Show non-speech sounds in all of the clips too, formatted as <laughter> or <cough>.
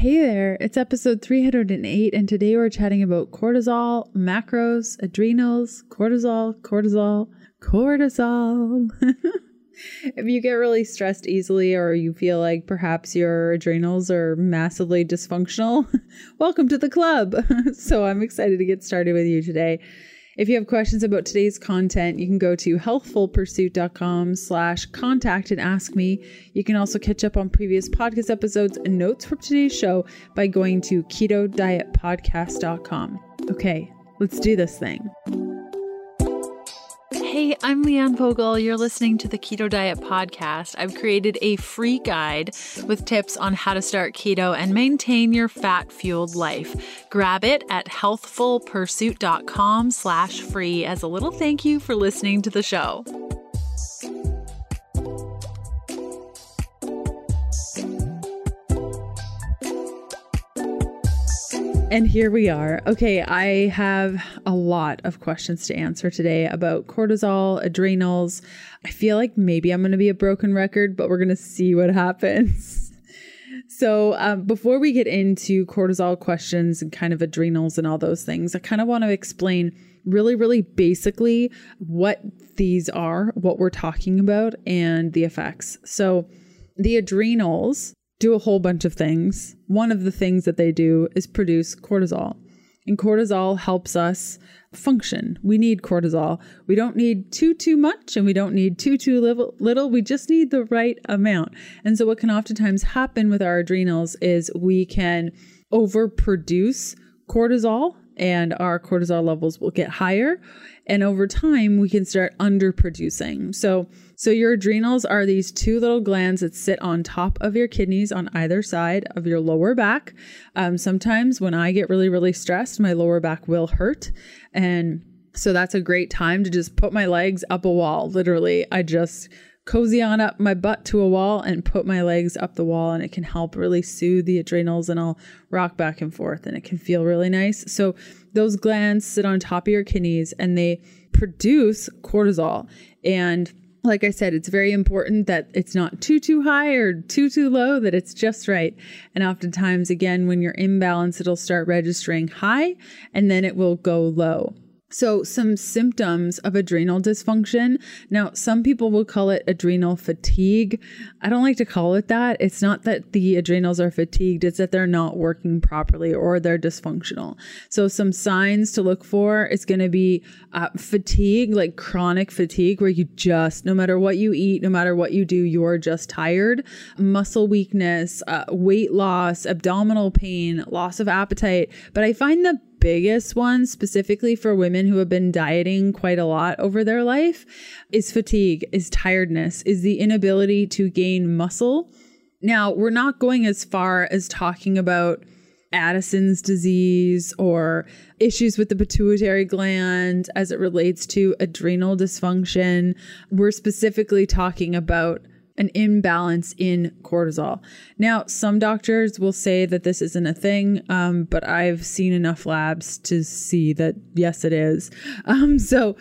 Hey there, it's episode 308, and today we're chatting about cortisol, macros, adrenals, cortisol, cortisol, cortisol. <laughs> if you get really stressed easily or you feel like perhaps your adrenals are massively dysfunctional, <laughs> welcome to the club. <laughs> so I'm excited to get started with you today. If you have questions about today's content, you can go to healthfulpursuit.com slash contact and ask me. You can also catch up on previous podcast episodes and notes from today's show by going to keto diet ketodietpodcast.com. Okay, let's do this thing. Hey, I'm Leanne Vogel. You're listening to the Keto Diet Podcast. I've created a free guide with tips on how to start keto and maintain your fat-fueled life. Grab it at healthfulpursuit.com slash free as a little thank you for listening to the show. And here we are. Okay, I have a lot of questions to answer today about cortisol, adrenals. I feel like maybe I'm going to be a broken record, but we're going to see what <laughs> happens. So, um, before we get into cortisol questions and kind of adrenals and all those things, I kind of want to explain really, really basically what these are, what we're talking about, and the effects. So, the adrenals do a whole bunch of things. One of the things that they do is produce cortisol. And cortisol helps us function. We need cortisol. We don't need too too much and we don't need too too little. We just need the right amount. And so what can oftentimes happen with our adrenals is we can overproduce cortisol and our cortisol levels will get higher and over time we can start underproducing. So so your adrenals are these two little glands that sit on top of your kidneys on either side of your lower back. Um, sometimes when I get really really stressed, my lower back will hurt and so that's a great time to just put my legs up a wall. Literally, I just cozy on up my butt to a wall and put my legs up the wall and it can help really soothe the adrenals and I'll rock back and forth and it can feel really nice. So those glands sit on top of your kidneys and they produce cortisol and like I said, it's very important that it's not too, too high or too, too low, that it's just right. And oftentimes, again, when you're imbalanced, it'll start registering high and then it will go low. So, some symptoms of adrenal dysfunction. Now, some people will call it adrenal fatigue. I don't like to call it that. It's not that the adrenals are fatigued, it's that they're not working properly or they're dysfunctional. So, some signs to look for is going to be uh, fatigue, like chronic fatigue, where you just, no matter what you eat, no matter what you do, you're just tired. Muscle weakness, uh, weight loss, abdominal pain, loss of appetite. But I find the biggest one, specifically for women who have been dieting quite a lot over their life, is fatigue, is tiredness, is the inability to gain muscle. Now, we're not going as far as talking about Addison's disease or issues with the pituitary gland as it relates to adrenal dysfunction. We're specifically talking about an imbalance in cortisol. Now, some doctors will say that this isn't a thing, um, but I've seen enough labs to see that yes, it is. <laughs> Um, so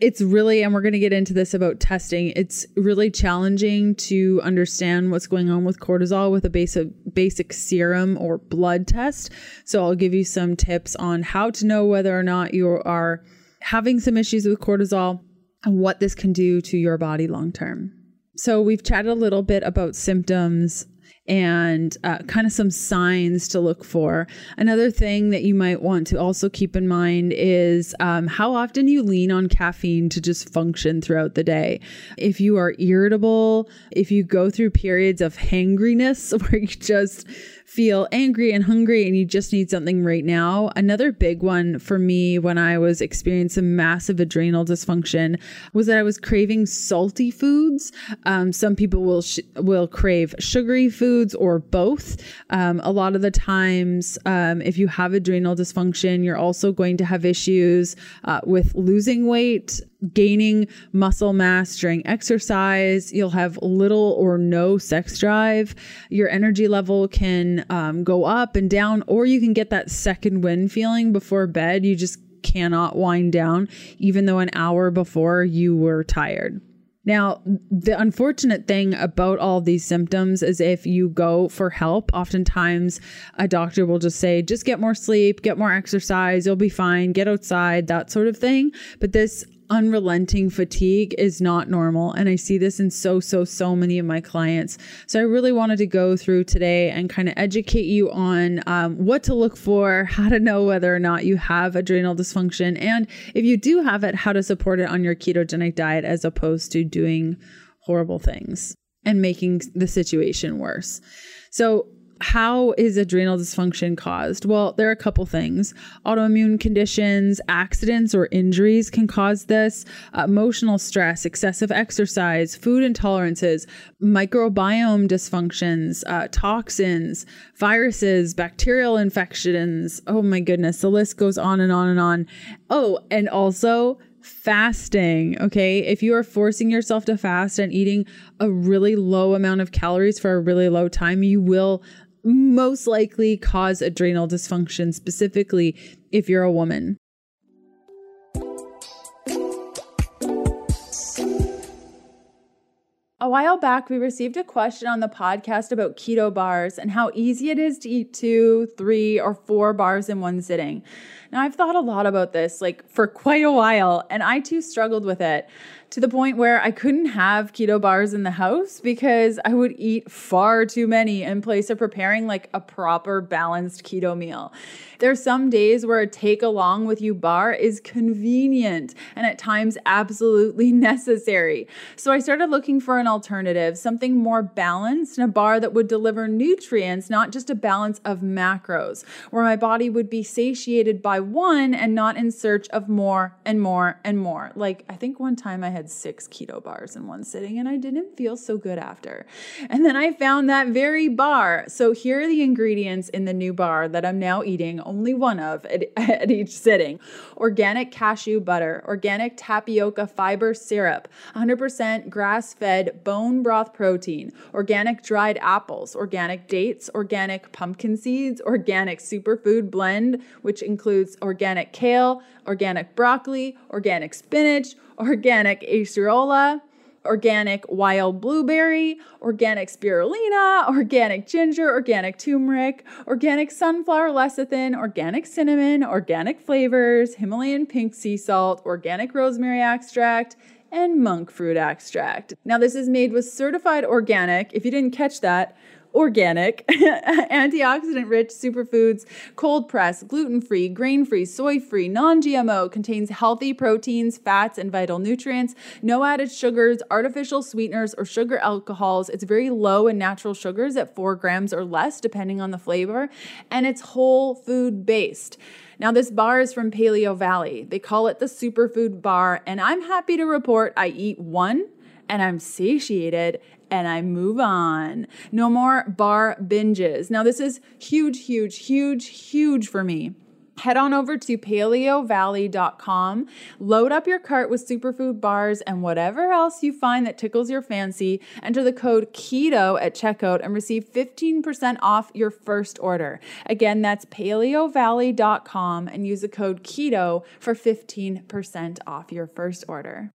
it's really, and we're going to get into this about testing. It's really challenging to understand what's going on with cortisol with a basic basic serum or blood test. So I'll give you some tips on how to know whether or not you are having some issues with cortisol and what this can do to your body long term. So, we've chatted a little bit about symptoms and uh, kind of some signs to look for. Another thing that you might want to also keep in mind is um, how often you lean on caffeine to just function throughout the day. If you are irritable, if you go through periods of hangriness <laughs> where you just feel angry and hungry and you just need something right now. Another big one for me when I was experiencing massive adrenal dysfunction was that I was craving salty foods. Um, some people will sh- will crave sugary foods or both. Um, a lot of the times, um, if you have adrenal dysfunction, you're also going to have issues uh, with losing weight gaining muscle mass during exercise. You'll have little or no sex drive. Your energy level can um, go up and down, or you can get that second wind feeling before bed. You just cannot wind down, even though an hour before you were tired. Now, the unfortunate thing about all these symptoms is if you go for help, oftentimes a doctor will just say, just get more sleep, get more exercise, you'll be fine, get outside, that sort of thing. But this unrelenting fatigue is not normal. And I see this in so, so, so many of my clients. So I really wanted to go through today and kind of educate you on um, what to look for, how to know whether or not you have adrenal dysfunction, and if you do have it, how to support it on your ketogenic diet as opposed to doing horrible things and making the situation worse. So, how is adrenal dysfunction caused? Well, there are a couple things. Autoimmune conditions, accidents, or injuries can cause this. Uh, emotional stress, excessive exercise, food intolerances, microbiome dysfunctions, uh, toxins, viruses, bacterial infections. Oh my goodness, the list goes on and on and on. Oh, and also fasting. Okay. If you are forcing yourself to fast and eating a really low amount of calories for a really low time, you will most likely cause adrenal dysfunction, specifically if you're a woman. A while back, we received a question on the podcast about keto bars and how easy it is to eat two, three, or four bars in one sitting. Now, I've thought a lot about this like for quite a while, and I too struggled with it to the point where I couldn't have keto bars in the house because I would eat far too many in place of preparing like a proper balanced keto meal. There's some days where a take along with you bar is convenient and at times absolutely <laughs> necessary. So I started looking for an alternative, something more balanced and a bar that would deliver nutrients, not just a balance of macros, where my body would be satiated by one and not in search of more and more and more. Like I think one time I had six keto bars in one sitting and I didn't feel so good after. And then I found that very bar. So here are the ingredients in the new bar that I'm now eating, only one of at, <laughs> at each sitting organic cashew butter, organic tapioca fiber syrup, 100% grass fed bone broth protein, organic dried apples, organic dates, organic pumpkin seeds, organic superfood blend, which includes organic kale, organic broccoli, organic spinach, organic acerola, organic wild blueberry, organic spirulina, organic ginger, organic turmeric, organic sunflower lecithin, organic cinnamon, organic flavors, Himalayan pink sea salt, organic rosemary extract, and monk fruit extract. Now, this is made with certified organic. If you didn't catch that, organic, <laughs> antioxidant rich superfoods, cold pressed, gluten free, grain free, soy free, non GMO, contains healthy proteins, fats, and vital nutrients, no added sugars, artificial sweeteners, or sugar alcohols. It's very low in natural sugars at four grams or less, depending on the flavor, and it's whole food based. Now, this bar is from Paleo Valley. They call it the superfood bar, and I'm happy to report I eat one and I'm satiated and I move on. No more bar binges. Now, this is huge, huge, huge, huge for me. Head on over to paleovalley.com, load up your cart with superfood bars and whatever else you find that tickles your fancy. Enter the code KETO at checkout and receive 15% off your first order. Again, that's paleovalley.com and use the code KETO for 15% off your first order.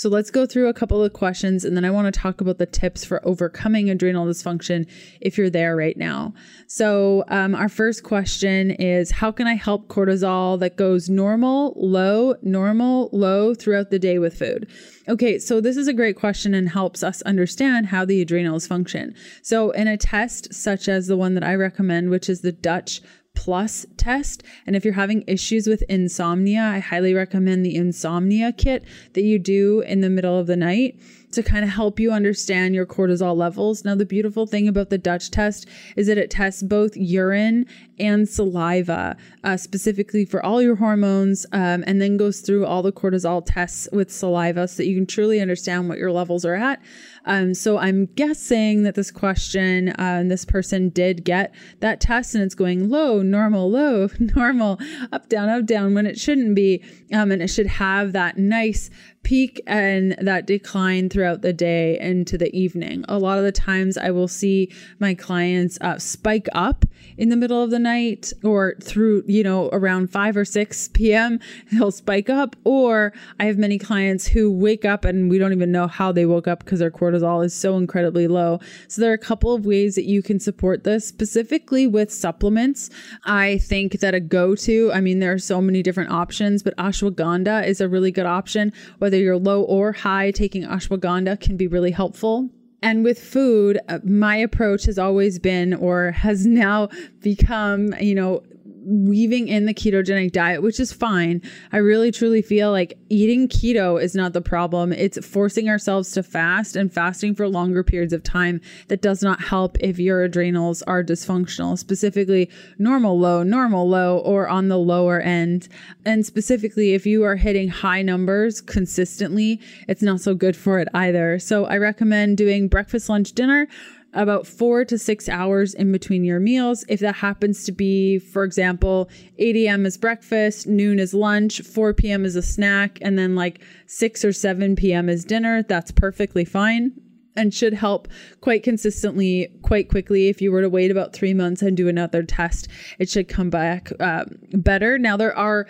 So let's go through a couple of questions and then I want to talk about the tips for overcoming adrenal dysfunction if you're there right now. So, um, our first question is How can I help cortisol that goes normal, low, normal, low throughout the day with food? Okay, so this is a great question and helps us understand how the adrenals function. So, in a test such as the one that I recommend, which is the Dutch Plus test. And if you're having issues with insomnia, I highly recommend the insomnia kit that you do in the middle of the night to kind of help you understand your cortisol levels. Now, the beautiful thing about the Dutch test is that it tests both urine and saliva, uh, specifically for all your hormones, um, and then goes through all the cortisol tests with saliva so that you can truly understand what your levels are at. Um, so I'm guessing that this question, uh, this person did get that test and it's going low, normal, low, <laughs> normal, up, down, up, down when it shouldn't be. Um, and it should have that nice peak and that decline throughout the day into the evening. A lot of the times I will see my clients uh, spike up in the middle of the night or through, you know, around 5 or 6 p.m. <laughs> They'll spike up. Or I have many clients who wake up and we don't even know how they woke up because their cortisol is so incredibly low. So there are a couple of ways that you can support this, specifically with supplements. I think that a go to, I mean, there are so many different options, but ashwagandha is a really good option. Whether you're low or high, taking ashwagandha can be really helpful. And with food, uh, my approach has always been or has <laughs> now become, you know, weaving in the ketogenic diet, which is fine. I really truly feel like eating keto is not the problem. It's forcing ourselves to fast and fasting for longer periods of time that does not help if your adrenals are dysfunctional, specifically normal low, normal low, or on the lower end. And specifically, if you are hitting high numbers consistently, it's not so good for it either. So I recommend doing breakfast, lunch, dinner about four to six hours in between your meals. If that happens to be, for example, 8 a.m. is breakfast, noon is lunch, 4 p.m. is a snack, and then like 6 or 7 p.m. is dinner, that's perfectly fine and should help quite consistently, quite quickly. If you were to wait about three months and do another test, it should come back uh, better. Now, there are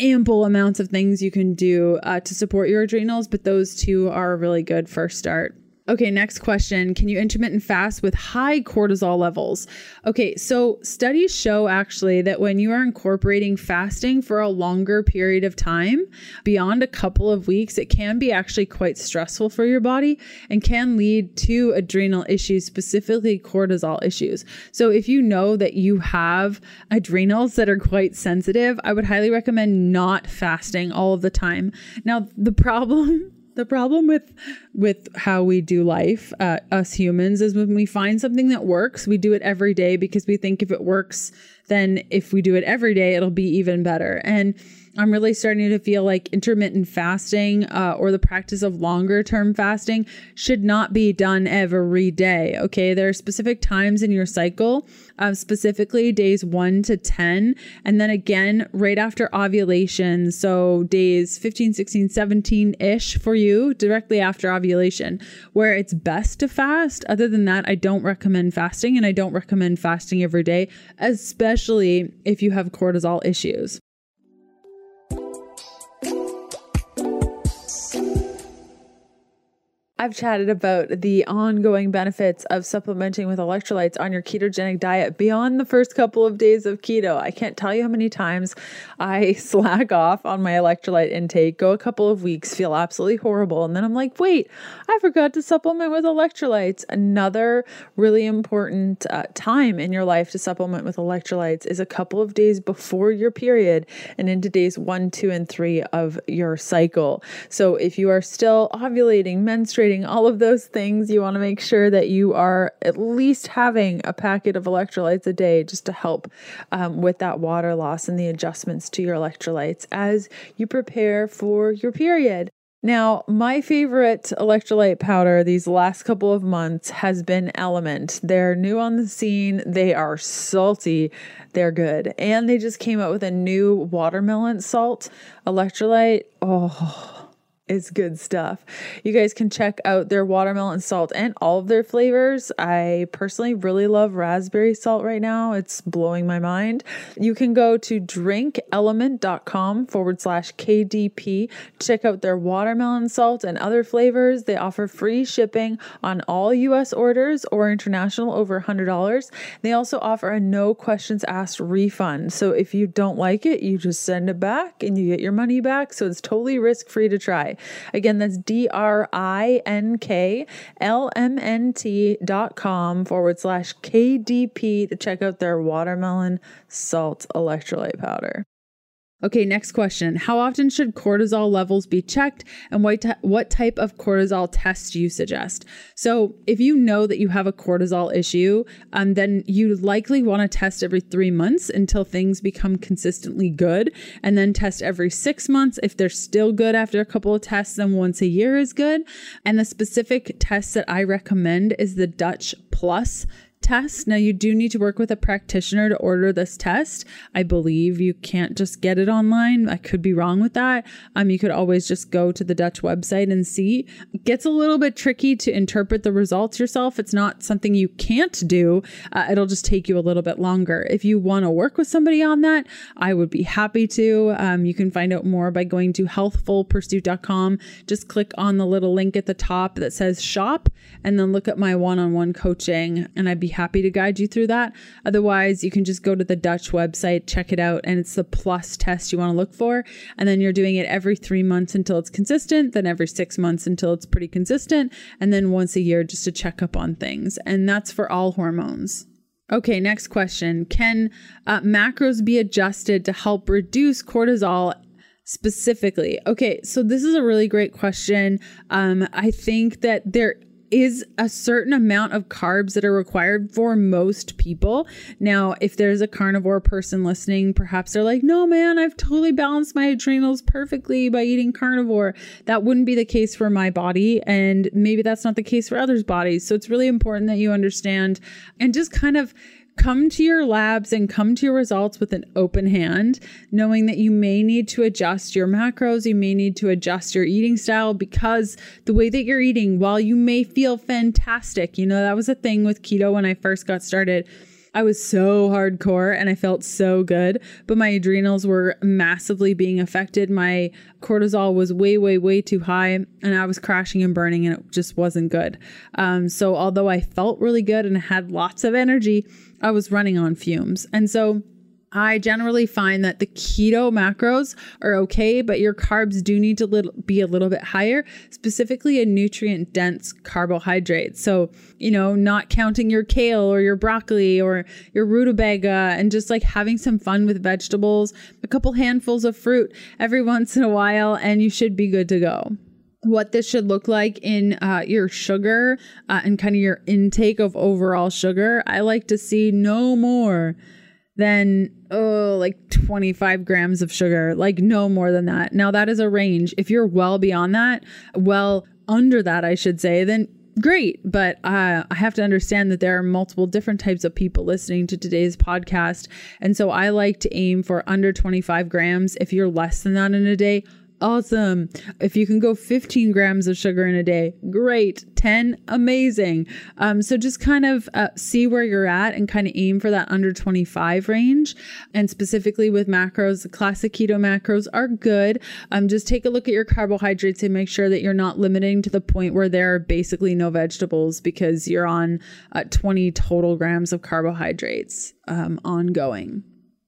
ample amounts of things you can do uh, to support your adrenals, but those two are a really good first start. Okay, next question. Can you intermittent fast with high cortisol levels? Okay, so studies show actually that when you are incorporating fasting for a longer period of time, beyond a couple of weeks, it can be actually quite stressful for your body and can lead to adrenal issues, specifically cortisol issues. So if you know that you have adrenals that are quite sensitive, I would highly recommend not fasting all of the time. Now, the problem the problem with with how we do life uh, us humans is when we find something that works we do it every day because we think if it works then if we do it every day it'll be even better. And I'm really starting to feel like intermittent fasting uh, or the practice of longer term fasting should not be done every day. Okay. There are specific times in your cycle, uh, specifically days one to 10, and then again right after ovulation. So days 15, 16, 17 ish for you directly after ovulation, where it's best to fast. Other than that, I don't recommend fasting and I don't recommend fasting every day, especially if you have cortisol issues. I've chatted about the ongoing benefits of supplementing with electrolytes on your ketogenic diet beyond the first couple of days of keto. I can't tell you how many times I <laughs> slack off on my electrolyte intake, go a couple of weeks, feel absolutely horrible, and then I'm like, wait, I forgot to supplement with electrolytes. Another really important uh, time in your life to supplement with electrolytes is a couple of days before your period and into days one, two, and three of your cycle. So if you are still ovulating, menstruating, all of those things, you want to make sure that you are at least having a packet of electrolytes a day just to help um, with that water loss and the adjustments to your electrolytes as you prepare for your period. Now, my favorite electrolyte powder these last couple of months has been LMNT. They're new on the scene, they are salty, they're good. And they just came out with a new watermelon salt electrolyte. Oh, it's good stuff. You guys can check out their watermelon salt and all of their flavors. I personally really love raspberry salt right now. It's blowing my mind. You can go to drinklmnt.com forward slash KDP. Check out their watermelon salt and other flavors. They offer free shipping on all US orders or international over $100. They also offer a no questions asked refund. So if you don't like it, you just send it back and you get your money back. So it's totally risk free to try. Again, that's D R I N K L M N T dot com forward slash KDP to check out their watermelon salt electrolyte powder. Okay, next question. How often should cortisol levels be checked and what, t- what type of cortisol test do you suggest? So, if you know that you have a cortisol issue, um, then you likely want to test every three months until things become consistently good, and then test every six months. If they're still good after a couple of tests, then once a year is good. And the specific test that I recommend is the Dutch Plus test. Now, you do need to work with a practitioner to order this test. I believe you can't just get it online. I could be wrong with that. Um, you could always just go to the Dutch website and see. It gets a little bit tricky to interpret the results yourself. It's not something you can't do. Uh, it'll just take you a little bit longer. If you want to work with somebody on that, I would be happy to. Um, you can find out more by going to healthfulpursuit.com. Just click on the little link at the top that says shop and then look at my one on one coaching, and I'd be happy to guide you through that. Otherwise, you can just go to the Dutch website, check it out, and it's the plus test you want to look for. And then you're doing it every three months until it's consistent, then every six months until it's pretty consistent, and then once a year just to check up on things. And that's for all hormones. Okay, next question. Can uh, macros be adjusted to help reduce cortisol specifically? Okay, so this is a really great question. Um, I think that there is a certain amount of carbs that are required for most people. Now, if there's a carnivore person listening, perhaps they're like, no, man, I've totally balanced my adrenals perfectly by eating carnivore. That wouldn't be the case for my body. And maybe that's not the case for others' bodies. So it's really important that you understand and just kind of come to your labs and come to your results with an open hand, knowing that you may need to adjust your macros, you may need to adjust your eating style because the way that you're eating, while you may feel fantastic, you know, that was a thing with keto when I first got started I was so hardcore and I felt so good, but my adrenals were massively being affected. My cortisol was way, way, way too high, and I was crashing and burning, and it just wasn't good. Um, so, although I felt really good and had lots of energy, I was running on fumes. And so, I generally find that the keto macros are okay, but your carbs do need to little, be a little bit higher, specifically a nutrient dense carbohydrate. So, you know, not counting your kale or your broccoli or your rutabaga and just like having some fun with vegetables, a couple handfuls of fruit every once in a while, and you should be good to go what this should look like in uh, your sugar uh, and kind of your intake of overall sugar. I like to see no more than oh like 25 grams of sugar like no more than that. Now that is a range. If you're well beyond that well under that i should say then great. But uh, i have to understand that there are multiple different types of people listening to today's podcast. And so i like to aim for under 25 grams. If you're less than that in a day awesome. If you can go 15 grams of sugar in a day, great. 10, amazing. Um, so just kind of uh, see where you're at and kind of aim for that under 25 range. And specifically with macros, the classic keto macros are good. Um, just take a look at your carbohydrates and make sure that you're not limiting to the point where there are basically no vegetables because you're on uh, 20 total grams of carbohydrates um, ongoing.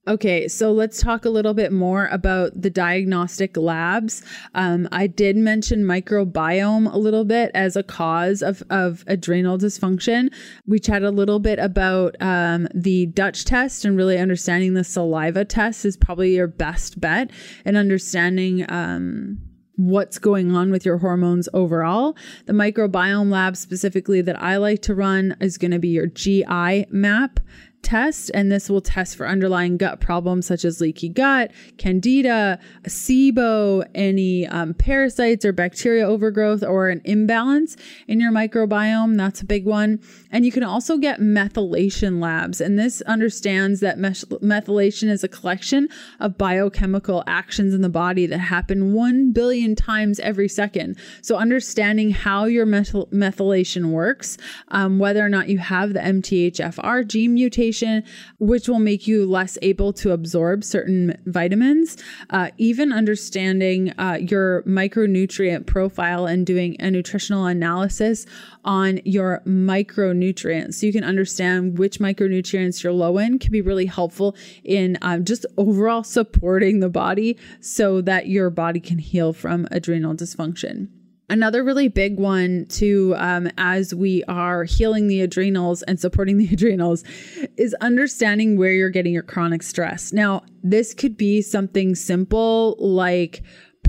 Okay, so let's talk a little bit more about the diagnostic labs. Um, I did mention microbiome a little bit as a cause of, of adrenal dysfunction. We chat a little bit about um, the Dutch test and really understanding the saliva test is probably your best bet and understanding. Um, what's going on with your hormones overall. The microbiome lab specifically that I like to run is going to be your GI map test, and this will test for underlying gut problems such as leaky gut, candida, SIBO, any um, parasites or bacteria overgrowth, or an imbalance in your microbiome. That's a big one. And you can also get methylation labs, and this understands that methylation is a collection of biochemical actions in the body that happen 1 billion times every second. So, understanding how your methyl- methylation works, um, whether or not you have the MTHFR gene mutation which will make you less able to absorb certain vitamins. Uh, even understanding uh, your micronutrient profile and doing a nutritional analysis on your micronutrients. So you can understand which micronutrients you're low in can be really helpful in um, just overall supporting the body so that your body can heal from adrenal dysfunction. Another really big one too, um, as we are healing the adrenals and supporting <laughs> the adrenals is understanding where you're getting your chronic stress. Now, this could be something simple like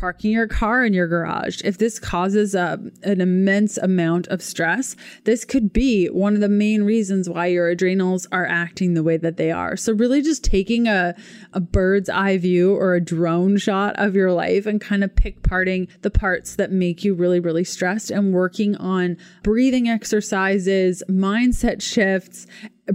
parking your car in your garage, if this causes a, an immense amount of stress, this could be one of the main reasons why your adrenals are acting the way that they are. So, really, just taking a, a bird's eye view or a drone shot of your life and kind of pick parting the parts that make you really, really stressed and working on breathing exercises, mindset shifts,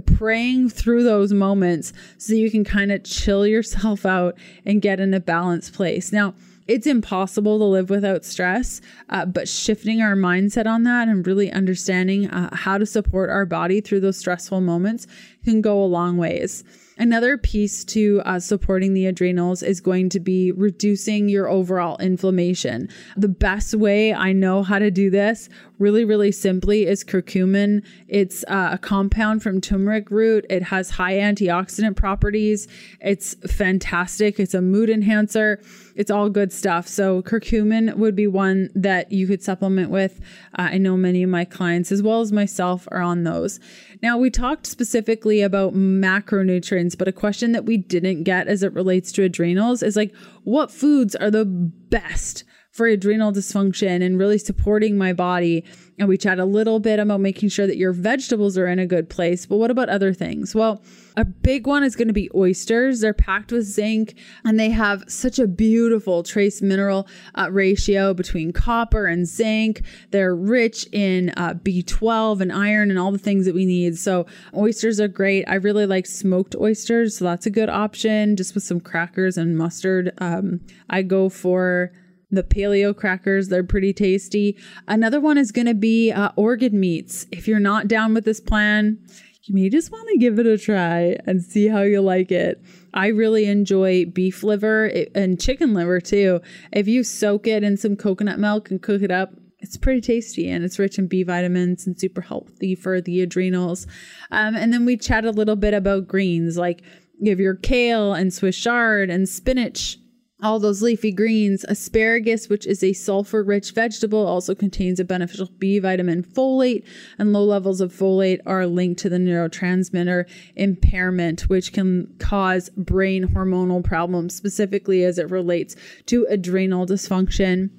praying through those moments so you can kind of chill yourself <laughs> out and get in a balanced place. Now, it's impossible to live without stress, uh, but shifting our mindset on that and really understanding uh, how to support our body through those stressful moments can go a long ways. Another piece to uh, supporting the adrenals is going to be reducing your overall inflammation. The best way I know how to do this, really, really simply, is curcumin. It's uh, a compound from turmeric root. It has high antioxidant properties. It's fantastic. It's a mood enhancer. It's all good stuff. So, curcumin would be one that you could supplement with. Uh, I know many of my clients, as well as myself, are on those. Now, we talked specifically about macronutrients, but a question that we didn't get as it relates to adrenals is like, what foods are the best for adrenal dysfunction and really supporting my body? And we chat a little bit about making sure that your vegetables are in a good place. But what about other things? Well, a big one is going to be oysters. They're packed with zinc and they have such a beautiful trace mineral uh, ratio between copper and zinc. They're rich in uh, B12 and iron and all the things that we need. So, oysters are great. I really like smoked oysters. So, that's a good option just with some crackers and mustard. Um, I go for the paleo crackers they're pretty tasty another one is going to be uh, organ meats if you're not down with this plan you may just want to give it a try and see how you like it. I really enjoy beef liver and chicken liver too. If you soak it in some coconut milk and cook it up, it's pretty tasty and it's rich in B vitamins and super healthy for the adrenals. Um, and then we chat a little bit about greens like give your kale and Swiss chard and spinach all those leafy greens. Asparagus, which is a sulfur rich vegetable, also contains a beneficial B vitamin folate, and low levels of folate are linked to the neurotransmitter impairment, which can cause brain hormonal problems, specifically as it relates to adrenal dysfunction.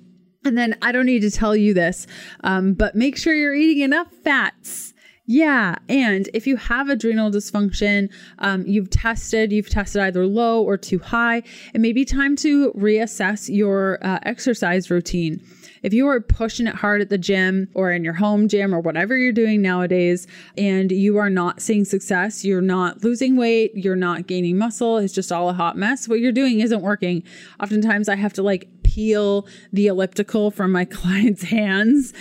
And then I don't need to tell you this, um, but make sure you're eating enough fats yeah. And if you have adrenal dysfunction, um, you've tested, you've tested either low or too high, it may be time to reassess your uh, exercise routine. If you are pushing it hard at the gym or in your home gym or whatever you're doing nowadays, and you are not seeing success, you're not losing weight, you're not gaining muscle, it's just all a hot mess, what you're doing isn't working. Oftentimes I have to like peel the elliptical from my <laughs> clients' hands,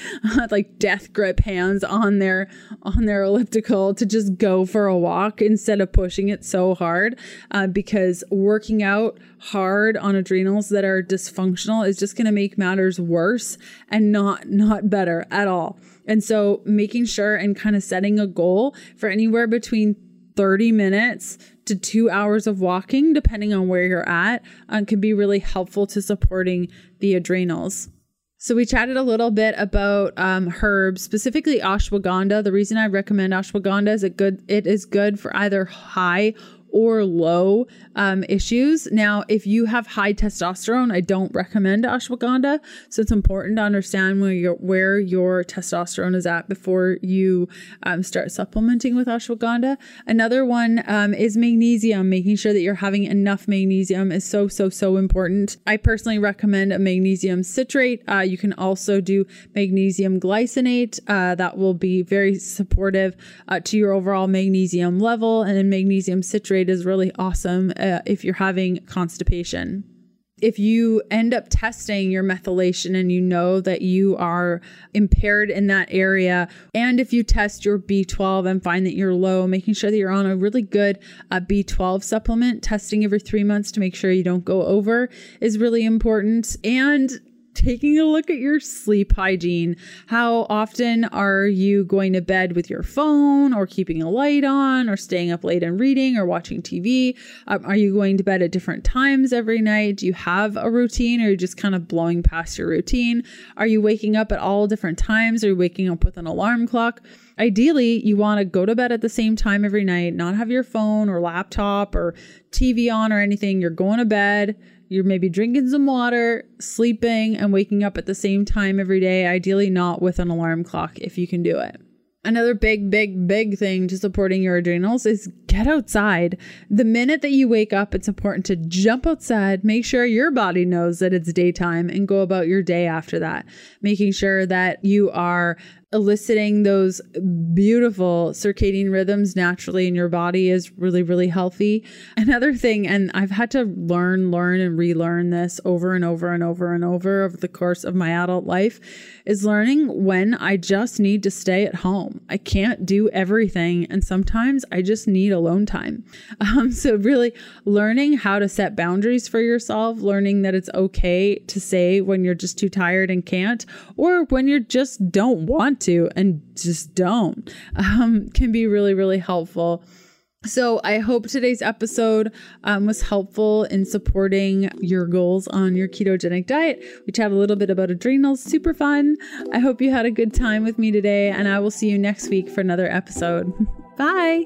like death grip hands on their on their elliptical to just go for a walk instead of pushing it so hard. Uh, because working out hard on adrenals that are dysfunctional is just going to make matters worse and not not better at all. And so making sure and kind of setting a goal for anywhere between 30 minutes to two hours of walking, depending on where you're at, um, can be really helpful to supporting the adrenals. So we chatted a little bit about um, herbs, specifically ashwagandha. The reason I recommend ashwagandha is it good. It is good for either high or low um, issues. Now, if you have high testosterone, I don't recommend ashwagandha. So it's important to understand where your where your testosterone is at before you um, start supplementing with ashwagandha. Another one um, is magnesium. Making sure that you're having enough magnesium is so so so important. I personally recommend a magnesium citrate. Uh, you can also do magnesium glycinate. Uh, that will be very supportive uh, to your overall magnesium level, and then magnesium citrate is really awesome uh, if you're having constipation. If you end up testing your methylation and you know that you are impaired in that area, and if you test your B12 and find that you're low, making sure that you're on a really good uh, B12 supplement, testing every three months to make sure you don't go over is really important. And taking a look at your sleep hygiene. How often are you going to bed with your phone or keeping a light on or staying up late and reading or watching TV? Um, are you going to bed at different times every night? Do you have a routine or are you just kind of blowing past your routine? Are you waking up at all different times? Are you waking up with an alarm clock? Ideally, you want to go to bed at the same time every night, not have your phone or laptop or TV on or anything. You're going to bed, you're maybe drinking some water, sleeping, and waking up at the same time every day, ideally, not with an alarm clock if you can do it. Another big, big, big thing to supporting your adrenals is get outside. The minute that you wake up, it's important to jump outside, make sure your body knows that it's daytime, and go about your day after that. Making sure that you are eliciting those beautiful circadian rhythms naturally in your body is really, really healthy. Another thing, and I've had to learn, learn, and relearn this over and over and over and over over the course of my adult life, is learning when I just need to stay at home. I can't do everything, and sometimes I just need alone time. <laughs> Um, so, really learning how to set boundaries for yourself, learning that it's okay to say when you're just too tired and can't, or when you just don't want to and just don't um, can be really, really helpful. So, I hope today's episode um, was helpful in supporting your goals on your ketogenic diet. We chat a little bit about adrenals, super fun. I hope you had a good time with me today, and I will see you next week for another episode. <laughs> Bye.